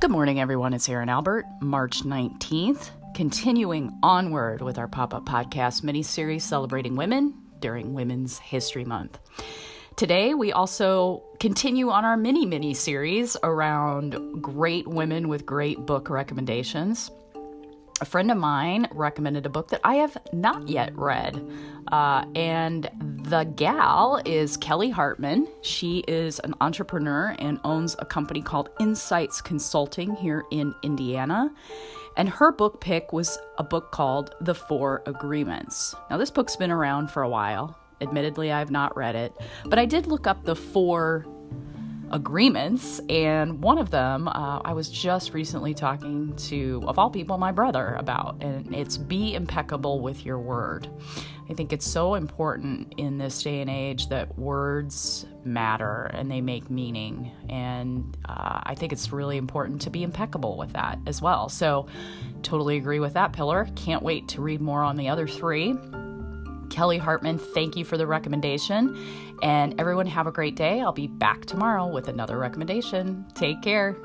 Good morning, everyone. It's Erin Albert, March 19th, continuing onward with our pop up podcast mini series celebrating women during Women's History Month. Today, we also continue on our mini mini series around great women with great book recommendations a friend of mine recommended a book that I have not yet read. Uh, and the gal is Kelly Hartman. She is an entrepreneur and owns a company called Insights Consulting here in Indiana. And her book pick was a book called The Four Agreements. Now, this book's been around for a while. Admittedly, I've not read it, but I did look up the four agreements. And one of them uh, I was just recently talking to, of all people, my brother about, and it's be impeccable with your word. I think it's so important in this day and age that words matter and they make meaning. And uh, I think it's really important to be impeccable with that as well. So, totally agree with that pillar. Can't wait to read more on the other three. Kelly Hartman, thank you for the recommendation. And everyone, have a great day. I'll be back tomorrow with another recommendation. Take care.